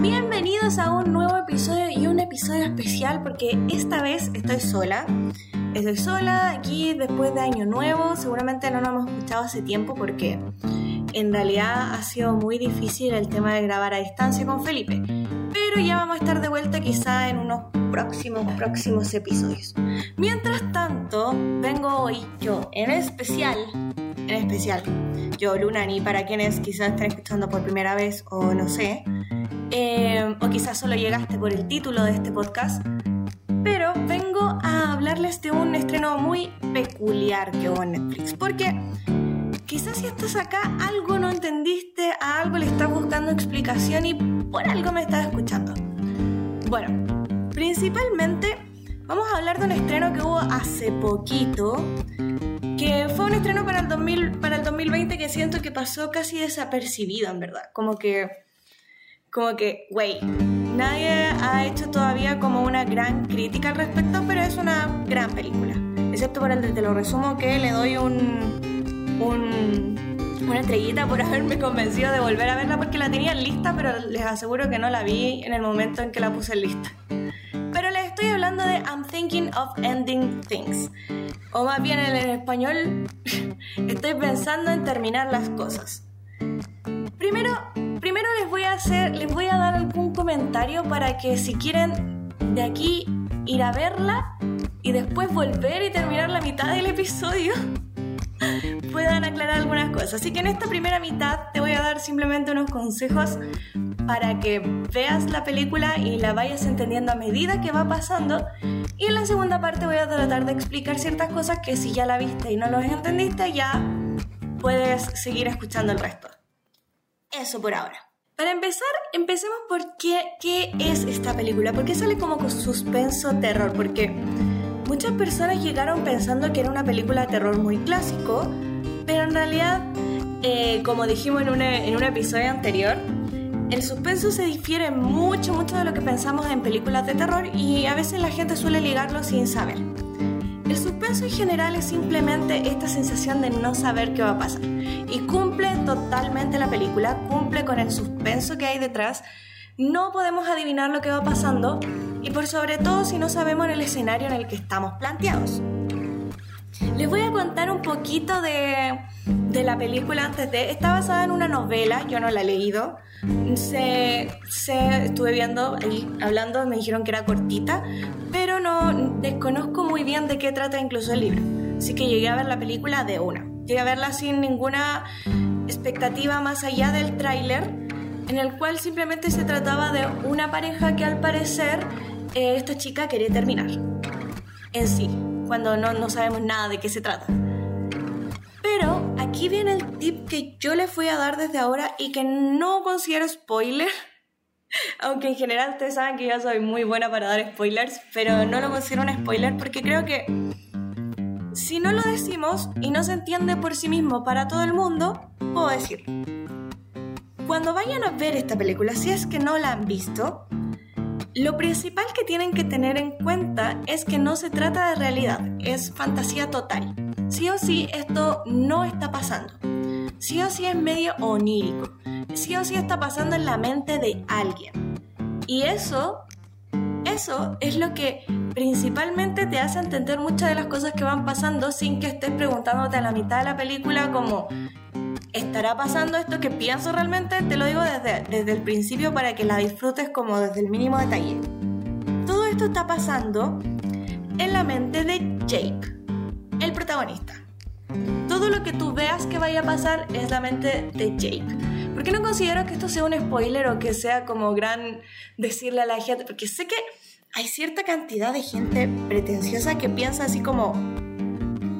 Bienvenidos a un nuevo episodio y un episodio especial porque esta vez estoy sola. Estoy sola aquí después de Año Nuevo. Seguramente no nos hemos escuchado hace tiempo porque en realidad ha sido muy difícil el tema de grabar a distancia con Felipe. Pero ya vamos a estar de vuelta quizá en unos próximos, próximos episodios. Mientras tanto, vengo hoy yo en especial, en especial, yo Lunani, para quienes quizás estén escuchando por primera vez o no sé, eh, o quizás solo llegaste por el título de este podcast, pero vengo a hablarles de un estreno muy peculiar que hubo en Netflix, porque quizás si estás acá algo no entendiste, a algo le estás buscando explicación y por algo me estás escuchando. Bueno, principalmente vamos a hablar de un estreno que hubo hace poquito, que fue un estreno para el, 2000, para el 2020 que siento que pasó casi desapercibido, en verdad. Como que, como que, güey, nadie ha hecho todavía como una gran crítica al respecto, pero es una gran película. Excepto por el de Te lo resumo, que le doy un, un, una estrellita por haberme convencido de volver a verla porque la tenía lista, pero les aseguro que no la vi en el momento en que la puse en lista. Pero les estoy hablando de I'm Thinking of Ending Things. O más bien en español, estoy pensando en terminar las cosas. Primero, primero les voy a hacer, les voy a dar algún comentario para que si quieren de aquí ir a verla y después volver y terminar la mitad del episodio, puedan aclarar algunas cosas. Así que en esta primera mitad te voy a dar simplemente unos consejos para que veas la película y la vayas entendiendo a medida que va pasando. Y en la segunda parte voy a tratar de explicar ciertas cosas que si ya la viste y no los entendiste, ya puedes seguir escuchando el resto. Eso por ahora. Para empezar, empecemos por qué, qué es esta película. ¿Por qué sale como con suspenso terror? Porque muchas personas llegaron pensando que era una película de terror muy clásico, pero en realidad, eh, como dijimos en, una, en un episodio anterior, el suspenso se difiere mucho, mucho de lo que pensamos en películas de terror y a veces la gente suele ligarlo sin saber. El suspenso en general es simplemente esta sensación de no saber qué va a pasar y cumple totalmente la película, cumple con el suspenso que hay detrás. No podemos adivinar lo que va pasando y por sobre todo si no sabemos el escenario en el que estamos planteados. Les voy a contar un poquito de, de la película antes de... Está basada en una novela, yo no la he leído. Se, se estuve viendo, ahí, hablando, me dijeron que era cortita, pero no desconozco muy bien de qué trata incluso el libro. Así que llegué a ver la película de una. Llegué a verla sin ninguna expectativa más allá del tráiler, en el cual simplemente se trataba de una pareja que al parecer eh, esta chica quería terminar. En sí, cuando no, no sabemos nada de qué se trata. Pero aquí viene el tip que yo les voy a dar desde ahora y que no considero spoiler. Aunque en general ustedes saben que yo soy muy buena para dar spoilers, pero no lo considero un spoiler porque creo que si no lo decimos y no se entiende por sí mismo para todo el mundo, puedo decir. Cuando vayan a ver esta película, si es que no la han visto, lo principal que tienen que tener en cuenta es que no se trata de realidad, es fantasía total. Sí o sí esto no está pasando. Sí o sí es medio onírico. Sí o sí está pasando en la mente de alguien. Y eso, eso es lo que principalmente te hace entender muchas de las cosas que van pasando sin que estés preguntándote a la mitad de la película como ¿estará pasando esto que pienso realmente? Te lo digo desde, desde el principio para que la disfrutes como desde el mínimo detalle. Todo esto está pasando en la mente de Jake, el protagonista. Todo lo que tú veas que vaya a pasar es la mente de Jake. Porque no considero que esto sea un spoiler o que sea como gran decirle a la gente, porque sé que hay cierta cantidad de gente pretenciosa que piensa así como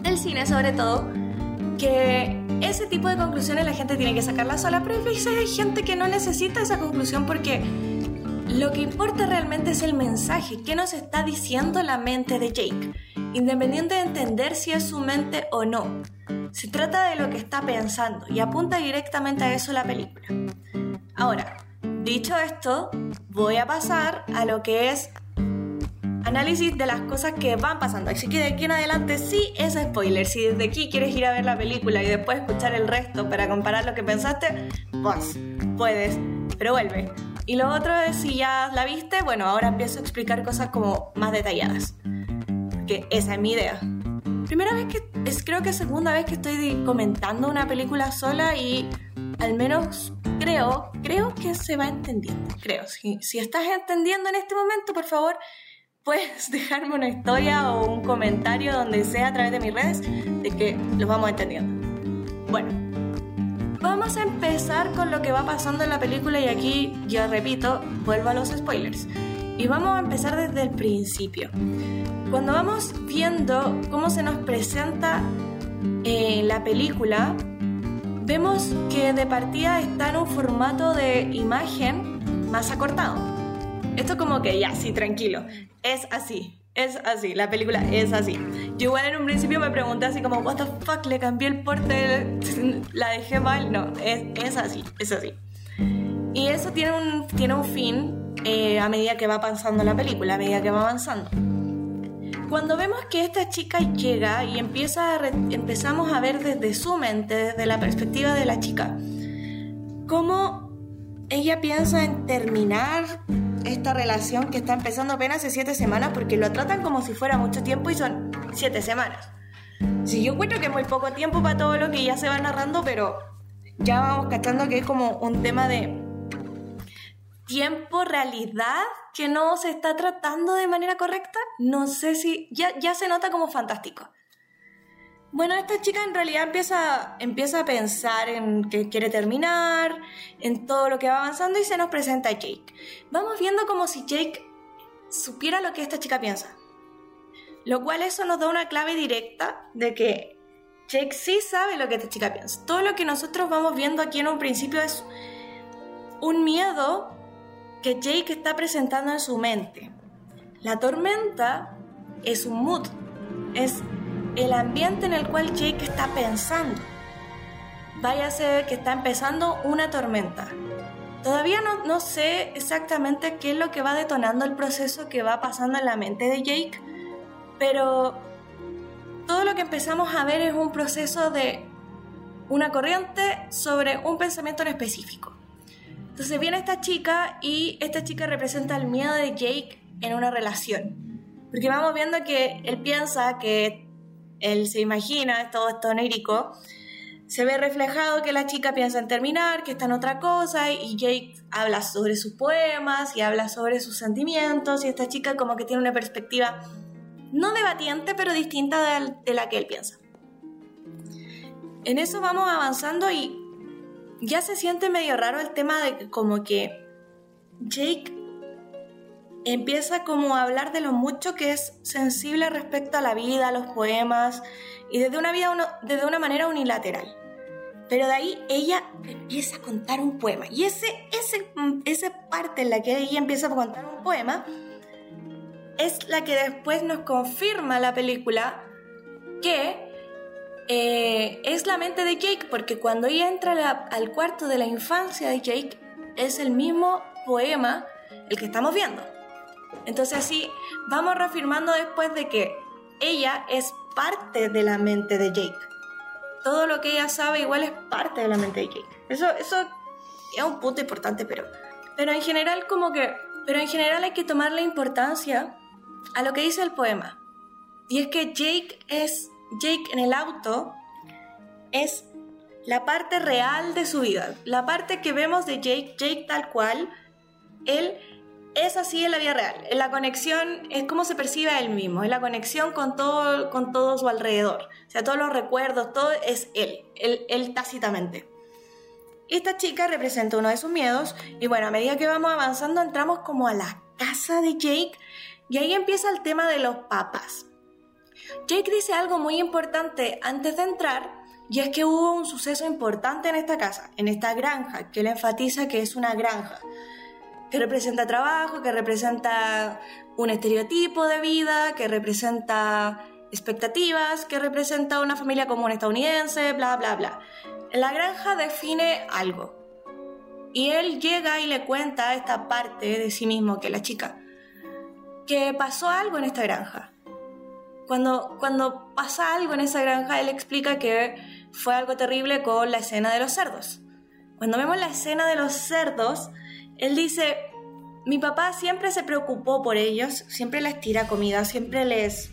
el cine sobre todo, que ese tipo de conclusiones la gente tiene que sacarla sola, pero a hay gente que no necesita esa conclusión porque lo que importa realmente es el mensaje, qué nos está diciendo la mente de Jake, independiente de entender si es su mente o no. Se trata de lo que está pensando y apunta directamente a eso la película. Ahora, dicho esto, voy a pasar a lo que es análisis de las cosas que van pasando. Así que de aquí en adelante sí es spoiler. Si desde aquí quieres ir a ver la película y después escuchar el resto para comparar lo que pensaste, pues puedes. Pero vuelve. Y lo otro es, si ya la viste, bueno, ahora empiezo a explicar cosas como más detalladas. Que esa es mi idea. Primera vez que, es creo que segunda vez que estoy comentando una película sola y al menos creo, creo que se va entendiendo, creo. Si, si estás entendiendo en este momento, por favor, puedes dejarme una historia o un comentario donde sea a través de mis redes de que lo vamos entendiendo. Bueno, vamos a empezar con lo que va pasando en la película y aquí, ya repito, vuelvo a los spoilers. Y vamos a empezar desde el principio. Cuando vamos viendo cómo se nos presenta eh, la película, vemos que de partida está en un formato de imagen más acortado. Esto como que ya, sí, tranquilo, es así, es así, la película es así. Yo igual en un principio me pregunté así como, what the fuck, le cambié el porte, la dejé mal. No, es, así, es así. Y eso tiene un, tiene un fin eh, a medida que va pasando la película, a medida que va avanzando. Cuando vemos que esta chica llega y empieza a empezamos a ver desde su mente, desde la perspectiva de la chica, cómo ella piensa en terminar esta relación que está empezando apenas hace siete semanas, porque lo tratan como si fuera mucho tiempo y son siete semanas. Si yo encuentro que es muy poco tiempo para todo lo que ya se va narrando, pero ya vamos cachando que es como un tema de tiempo, realidad, que no se está tratando de manera correcta, no sé si ya, ya se nota como fantástico. Bueno, esta chica en realidad empieza, empieza a pensar en que quiere terminar, en todo lo que va avanzando y se nos presenta a Jake. Vamos viendo como si Jake supiera lo que esta chica piensa. Lo cual eso nos da una clave directa de que Jake sí sabe lo que esta chica piensa. Todo lo que nosotros vamos viendo aquí en un principio es un miedo que Jake está presentando en su mente. La tormenta es un mood, es el ambiente en el cual Jake está pensando. Vaya a ser que está empezando una tormenta. Todavía no, no, sé exactamente qué es lo que va detonando el proceso que va pasando en la mente de Jake, pero todo lo que empezamos a ver es un proceso de una corriente sobre un pensamiento en específico. Entonces viene esta chica y esta chica representa el miedo de Jake en una relación. Porque vamos viendo que él piensa que él se imagina todo esto onírico. Se ve reflejado que la chica piensa en terminar, que está en otra cosa, y Jake habla sobre sus poemas y habla sobre sus sentimientos, y esta chica como que tiene una perspectiva no debatiente, pero distinta de, la que él piensa. En eso vamos avanzando y ya se siente medio raro el tema de como que Jake empieza como a hablar de lo mucho que es sensible respecto a la vida, a los poemas y desde una vida desde una manera unilateral. Pero de ahí ella empieza a contar un poema y ese, ese, esa parte en la que ella empieza a contar un poema es la que después nos confirma la película que eh, es la mente de Jake, porque cuando ella entra al cuarto de la infancia de Jake, es el mismo poema el que estamos viendo. Entonces así vamos reafirmando después de que ella es parte de la mente de Jake. Todo lo que ella sabe igual es parte de la mente de Jake. Eso, eso es un punto importante, pero, pero en general como que, pero en general hay que tomarle importancia a lo que dice el poema. Y es que Jake es Jake en el auto es la parte real de su vida, la parte que vemos de Jake, Jake tal cual, él es así en la vida real. La conexión es como se percibe a él mismo, es la conexión con todo, con todo su alrededor. O sea, todos los recuerdos, todo es él, él, él tácitamente. Esta chica representa uno de sus miedos y bueno, a medida que vamos avanzando entramos como a la casa de Jake y ahí empieza el tema de los papás. Jake dice algo muy importante antes de entrar, y es que hubo un suceso importante en esta casa, en esta granja, que él enfatiza que es una granja, que representa trabajo, que representa un estereotipo de vida, que representa expectativas, que representa una familia común estadounidense, bla, bla, bla. La granja define algo. Y él llega y le cuenta esta parte de sí mismo, que la chica, que pasó algo en esta granja cuando, cuando pasa algo en esa granja, él explica que fue algo terrible con la escena de los cerdos. Cuando vemos la escena de los cerdos, Él dice, mi papá siempre se preocupó por ellos, siempre les tira comida, siempre les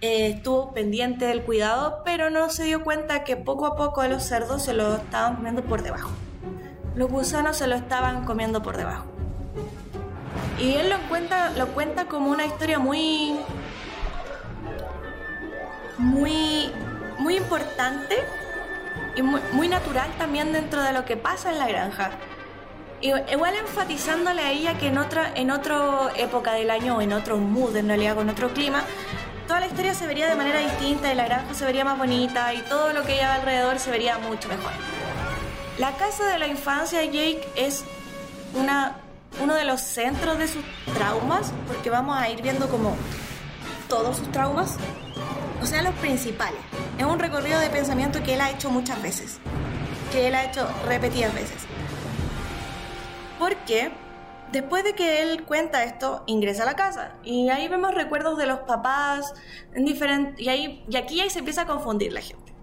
eh, estuvo pendiente del cuidado, pero no se dio cuenta que poco a poco a los cerdos se lo estaban comiendo por debajo. Los gusanos se lo estaban comiendo por debajo. Y él lo cuenta, lo cuenta como una historia muy. muy. muy importante y muy, natural también dentro de lo que pasa en la granja. Igual enfatizándole a ella que en otra, en otra época del año o en otro mood, en realidad con otro clima, toda la historia se vería de manera distinta y la granja se vería más bonita y todo lo que hay alrededor se vería mucho mejor. La casa de la infancia de Jake es una, uno de los centros de sus traumas, porque vamos a ir viendo como todos sus traumas, o sea, los principales. Es un recorrido de pensamiento que él ha hecho muchas veces, que él ha hecho repetidas veces. Porque después de que él cuenta esto, ingresa a la casa y ahí vemos recuerdos de los papás en diferentes y aquí ahí se empieza a confundir la gente.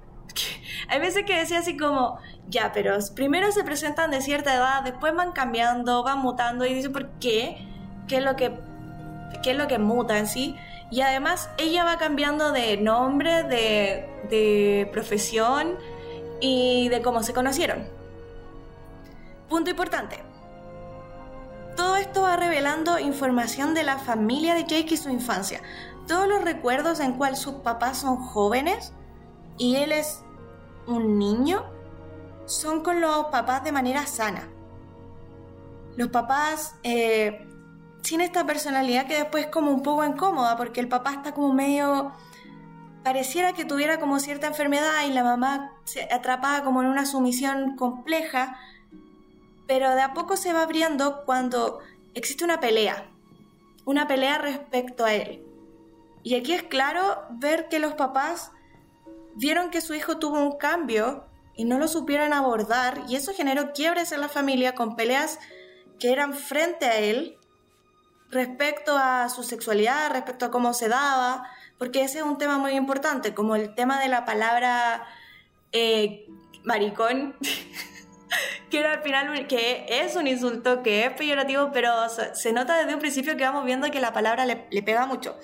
Hay veces que decía así como, ya, pero primero se presentan de cierta edad, después van cambiando, van mutando y dice, ¿por qué? ¿Qué es lo que qué es lo que muta en sí? Y además ella va cambiando de nombre, de, de profesión y de cómo se conocieron. Punto importante. Todo esto va revelando información de la familia de Jake y su infancia. Todos los recuerdos en cual sus papás son jóvenes y él es un niño son con los papás de manera sana. Los papás eh, sin esta personalidad que después es como un poco incómoda porque el papá está como medio pareciera que tuviera como cierta enfermedad y la mamá se atrapada como en una sumisión compleja, pero de a poco se va abriendo cuando existe una pelea, una pelea respecto a él. Y aquí es claro ver que los papás vieron que su hijo tuvo un cambio y no lo supieron abordar y eso generó quiebres en la familia con peleas que eran frente a él respecto a su sexualidad, respecto a cómo se daba, porque ese es un tema muy importante, como el tema de la palabra eh, maricón, que era al final que es un insulto, que es peyorativo, pero se nota desde un principio que vamos viendo que la palabra le, le pega mucho.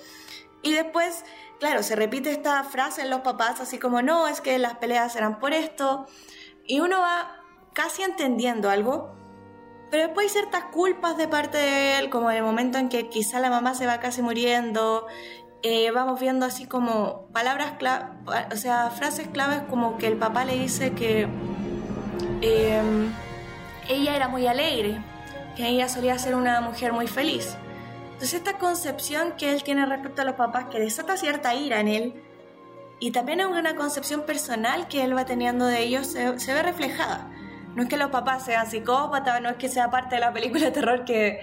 Y después, claro, se repite esta frase en los papás, así como, no, es que las peleas eran por esto, y uno va casi entendiendo algo, pero después hay ciertas culpas de parte de él, como en el momento en que quizá la mamá se va casi muriendo. Eh, vamos viendo así como palabras o sea, frases claves como que el papá le dice que em, ella era muy alegre, que ella solía ser una mujer muy feliz. Entonces esta concepción que él tiene respecto a los papás que desata cierta ira en él y también una concepción personal que él va teniendo de ellos se ve reflejada. No es que los papás sean psicópatas, no es que sea parte de la película de terror que,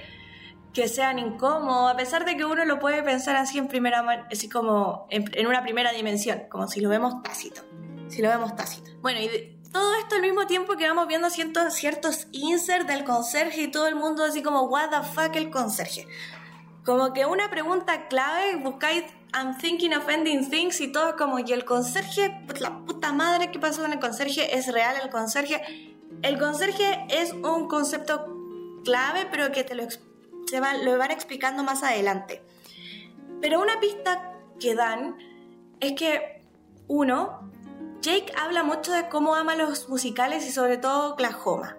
que sean incómodos, a pesar de que uno lo puede pensar así en primera así como en, una primera dimensión, como si lo vemos tácito. Si lo vemos tácito. Bueno, todo esto al mismo tiempo que vamos viendo ciertos, ciertos inserts del conserje y todo el mundo así como, what the fuck el conserje. Como que una pregunta clave, buscáis I'm thinking of ending things y todo como, y el conserje, pues la puta madre, ¿qué pasó con el conserje? ¿Es real el conserje? El conserje es un concepto clave, pero que te lo, se lo van explicando más adelante. Pero una pista que dan es que, uno, Jake habla mucho de cómo ama los musicales y sobre todo Oklahoma.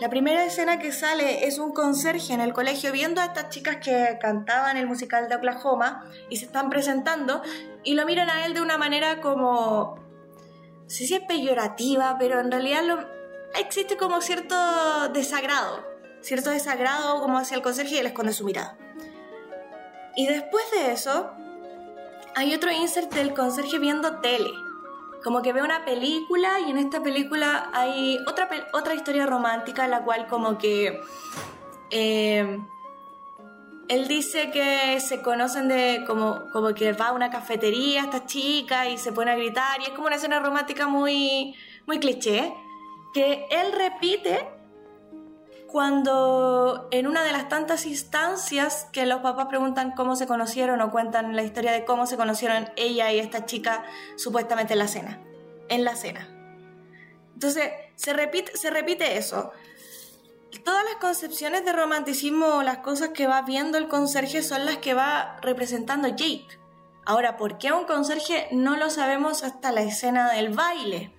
La primera escena que sale es un conserje en el colegio viendo a estas chicas que cantaban el musical de Oklahoma y se están presentando y lo miran a él de una manera como, no sé si es peyorativa, pero en realidad lo, existe como cierto desagrado, cierto desagrado como hacia el conserje y él esconde su mirada. Y después de eso, hay otro insert del conserje viendo tele. Como que ve una película y en esta película hay otra, otra historia romántica en la cual como que eh, él dice que se conocen de como, como que va a una cafetería esta chica y se pone a gritar y es como una escena romántica muy, muy cliché que él repite cuando en una de las tantas instancias que los papás preguntan cómo se conocieron o cuentan la historia de cómo se conocieron ella y esta chica supuestamente en la cena. En la cena. Entonces, se repite, se repite eso. todas las concepciones de romanticismo, las cosas que va viendo el conserje son las que va representando Jake. Ahora, ¿por qué un conserje? No lo sabemos hasta la escena del baile.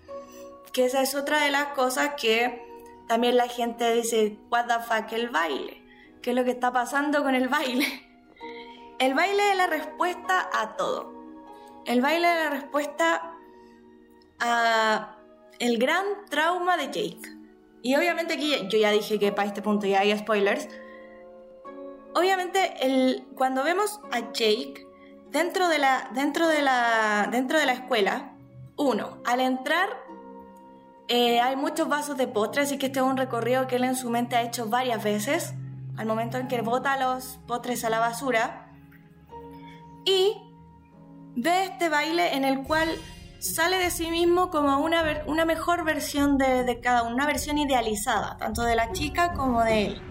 Que esa es otra de las cosas que también la gente dice, what the fuck, el baile. ¿Qué es lo que está pasando con el baile? El baile es la respuesta a todo. El baile es la respuesta a el gran trauma de Jake. Y obviamente aquí yo ya dije que para este punto ya hay spoilers. Obviamente el, cuando vemos a Jake dentro de la, dentro de la, dentro de la escuela, uno, al entrar eh, hay muchos vasos de postres, así que este es un recorrido que él en su mente ha hecho varias veces, al momento en que bota los postres a la basura. Y ve este baile en el cual sale de sí mismo como una, una mejor versión de, de cada una versión idealizada, tanto de la chica como de él.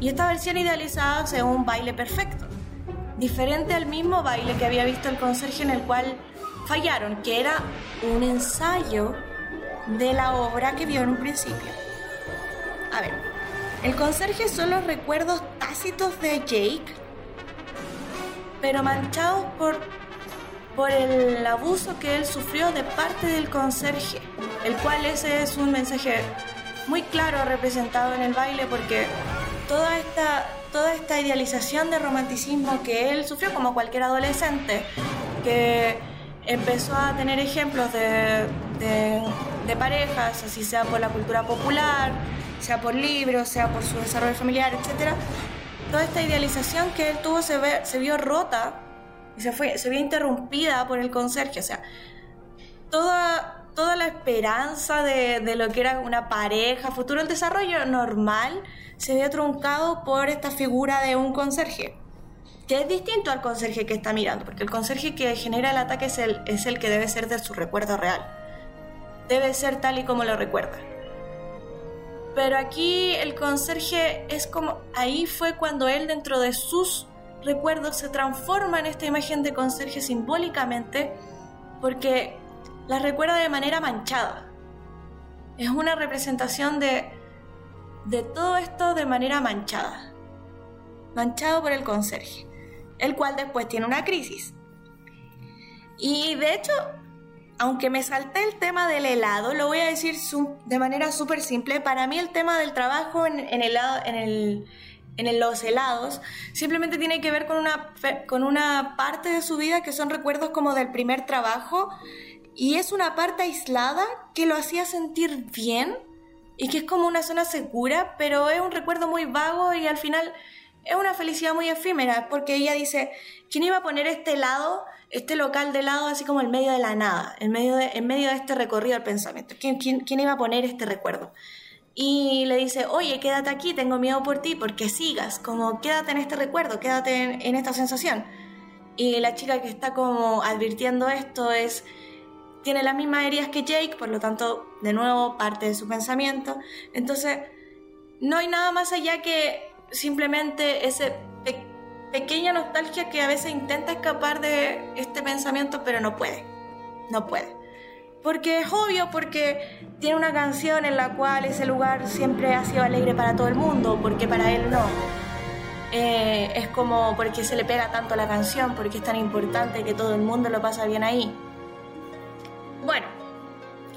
Y esta versión idealizada es un baile perfecto, diferente al mismo baile que había visto el conserje en el cual fallaron, que era un ensayo de la obra que vio en un principio. A ver, el conserje son los recuerdos tácitos de Jake, pero manchados por por el abuso que él sufrió de parte del conserje, el cual ese es un mensaje muy claro representado en el baile porque toda esta, toda esta idealización de romanticismo que él sufrió como cualquier adolescente, que empezó a tener ejemplos de, de, parejas, así sea por la cultura popular, sea por libros, sea por su desarrollo familiar, etc. Toda esta idealización que él tuvo se, ve, se vio rota se, fue, se vio interrumpida por el conserje. O sea, toda, toda la esperanza de, de, lo que era una pareja, futuro, el desarrollo normal, se vio truncado por esta figura de un conserje. Que es distinto al conserje que está mirando, porque el conserje que genera el ataque es el, es el que debe ser de su recuerdo real. Debe ser tal y como lo recuerda. Pero aquí el conserje es como, ahí fue cuando él dentro de sus recuerdo se transforma en esta imagen de conserje simbólicamente porque la recuerda de manera manchada. Es una representación de, de todo esto de manera manchada. Manchado por el conserje, el cual después tiene una crisis. Y de hecho, aunque me salté el tema del helado, lo voy a decir de manera súper simple. Para mí el tema del trabajo en, en, helado, en los helados, simplemente tiene que ver con una, con una parte de su vida que son recuerdos como del primer trabajo y es una parte aislada que lo hacía sentir bien y que es como una zona segura, pero es un recuerdo muy vago y al final es una felicidad muy efímera porque ella dice, ¿quién iba a poner este helado, este local de helado así como en medio de la nada, en medio de, en medio de este recorrido del pensamiento? ¿Quién, quién, quién iba a poner este recuerdo? y le dice, oye, quédate aquí, tengo miedo por ti, porque sigas, como quédate en este recuerdo, quédate en, esta sensación. Y la chica que está como advirtiendo esto es, tiene las mismas heridas que Jake, por lo tanto, de nuevo, parte de su pensamiento. Entonces, no hay nada más allá que simplemente ese pequeña nostalgia que a veces intenta escapar de este pensamiento, pero no puede, no puede. Porque es obvio, porque tiene una canción en la cual ese lugar siempre ha sido alegre para todo el mundo, porque para él no. Eh, es como porque se le pega tanto la canción, porque es tan importante que todo el mundo lo pasa bien ahí. Bueno,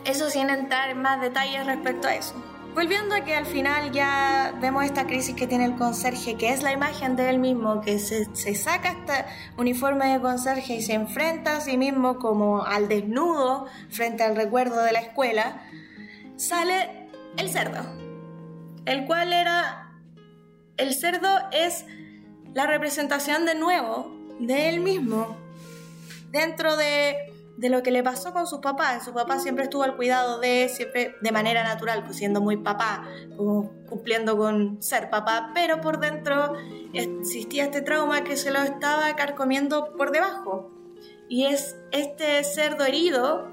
eso sin entrar en más detalles respecto a eso. Volviendo a que al final ya vemos esta crisis que tiene el conserje, que es la imagen de él mismo, que se, saca este uniforme de conserje y se enfrenta a sí mismo como al desnudo frente al recuerdo de la escuela, sale el cerdo, el cual era... El cerdo es la representación de nuevo de él mismo dentro de de lo que le pasó con sus papás. Su papá siempre estuvo al cuidado de, siempre de manera natural, pues siendo muy papá, cumpliendo con ser papá, pero por dentro existía este trauma que se lo estaba carcomiendo por debajo. Y es este cerdo herido,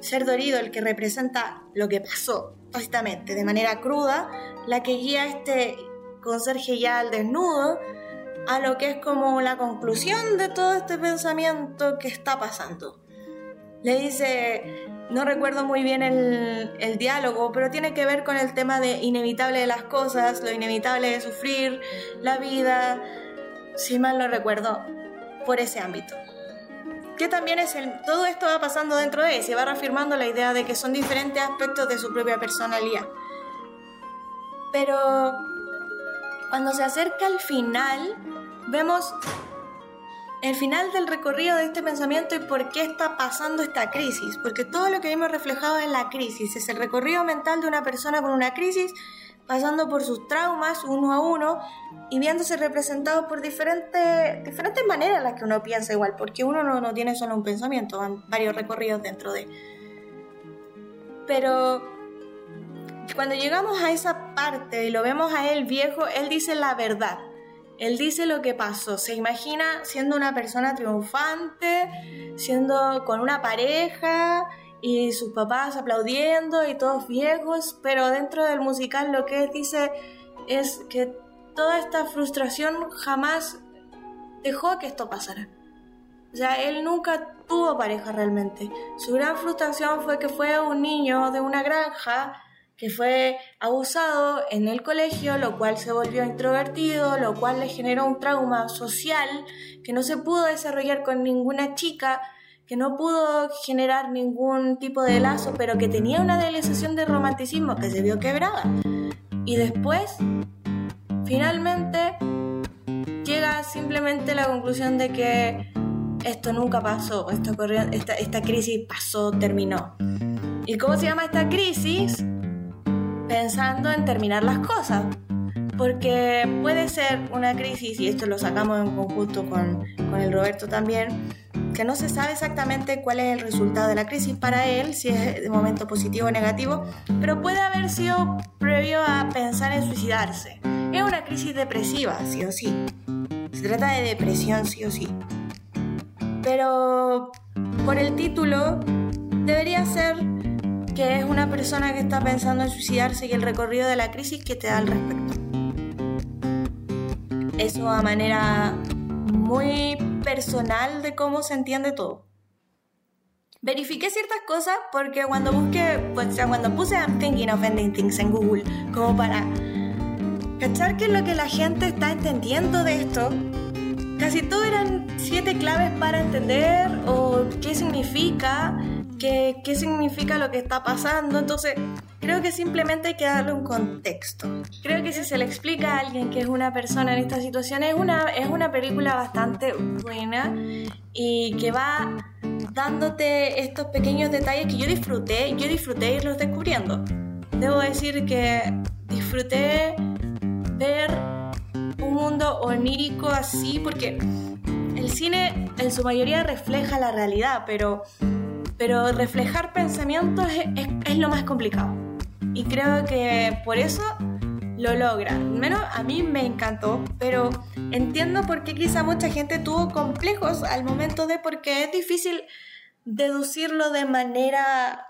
cerdo herido el que representa lo que pasó, básicamente, de manera cruda, la que guía a este conserje ya al desnudo a lo que es como la conclusión de todo este pensamiento que está pasando le dice, no recuerdo muy bien el, diálogo, pero tiene que ver con el tema de inevitable de las cosas, lo inevitable de sufrir, la vida, si mal no recuerdo, por ese ámbito. Que también es el, todo esto va pasando dentro de él, se va reafirmando la idea de que son diferentes aspectos de su propia personalidad. Pero cuando se acerca al final, vemos el final del recorrido de este pensamiento y por qué está pasando esta crisis. Porque todo lo que vimos reflejado en la crisis es el recorrido mental de una persona con una crisis, pasando por sus traumas uno a uno y viéndose representado por diferentes, diferentes maneras en las que uno piensa igual, porque uno no, no tiene solo un pensamiento, van varios recorridos dentro de... Pero cuando llegamos a esa parte y lo vemos a él viejo, él dice la verdad él dice lo que pasó, se imagina siendo una persona triunfante, siendo con una pareja y sus papás aplaudiendo y todos viejos, pero dentro del musical lo que él dice es que toda esta frustración jamás dejó que esto pasara. O sea, él nunca tuvo pareja realmente. Su gran frustración fue que fue un niño de una granja que fue abusado en el colegio, lo cual se volvió introvertido, lo cual le generó un trauma social que no se pudo desarrollar con ninguna chica, que no pudo generar ningún tipo de lazo, pero que tenía una idealización de romanticismo que se vio quebrada. Y después, finalmente, llega simplemente la conclusión de que esto nunca pasó, esta, esta crisis pasó, terminó. ¿Y cómo se llama esta crisis? Pensando en terminar las cosas. Porque puede ser una crisis, y esto lo sacamos en conjunto con, con el Roberto también, que no se sabe exactamente cuál es el resultado de la crisis para él, si es de momento positivo o negativo, pero puede haber sido previo a pensar en suicidarse. Es una crisis depresiva, sí o sí. Se trata de depresión, sí o sí. Pero por el título debería ser que es una persona que está pensando en suicidarse y el recorrido de la crisis que te da al respecto. Eso a manera muy personal de cómo se entiende todo. Verifiqué ciertas cosas porque cuando busqué, pues, cuando puse I'm thinking of ending things en Google, como para cachar qué es lo que la gente está entendiendo de esto, casi todo eran siete claves para entender o qué significa qué, qué significa lo que está pasando. Entonces, creo que simplemente hay que darle un contexto. Creo que si se le explica a alguien que es una persona en esta situación, es una, es una película bastante buena y que va dándote estos pequeños detalles que yo disfruté, yo disfruté irlos descubriendo. Debo decir que disfruté ver un mundo onírico así porque el cine en su mayoría refleja la realidad, pero pero reflejar pensamientos es, lo más complicado. Y creo que por eso lo logra. Menos a mí me encantó, pero entiendo por qué quizá mucha gente tuvo complejos al momento de porque es difícil deducirlo de manera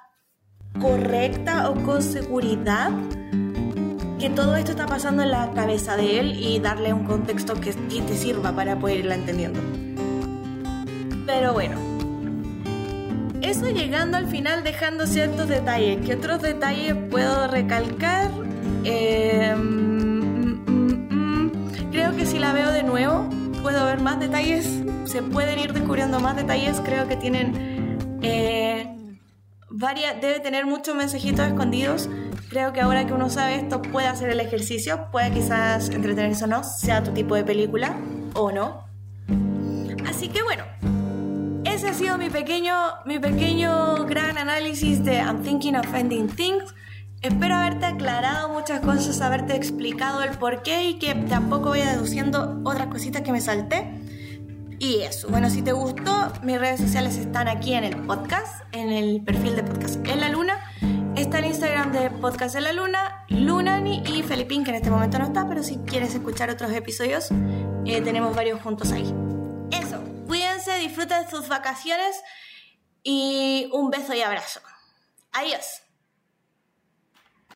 correcta o con seguridad que todo esto está pasando en la cabeza de él y darle un contexto que te sirva para poder irla entendiendo. Pero bueno, eso llegando al final dejando ciertos detalles. ¿Qué otros detalles puedo recalcar? Em, mm, mm, mm. creo que si la veo de nuevo puedo ver más detalles. Se pueden ir descubriendo más detalles. Creo que tienen eh, varias, debe tener muchos mensajitos escondidos. Creo que ahora que uno sabe esto puede hacer el ejercicio, puede quizás entretenerse o no, sea tu tipo de película o no. Así que bueno, ese ha sido mi pequeño, mi pequeño gran análisis de I'm Thinking of Ending Things. Espero haberte aclarado muchas cosas, haberte explicado el por qué y que tampoco vaya deduciendo otras cositas que me salté. Y eso, bueno, si te gustó, mis redes sociales están aquí en el podcast, en el perfil de Podcast en la Luna. Está el Instagram de Podcast en la Luna, Lunani y Felipín, que en este momento no está, pero si quieres escuchar otros episodios, eh, tenemos varios juntos ahí. Cuídense, disfruten sus vacaciones y un beso y abrazo. Adiós.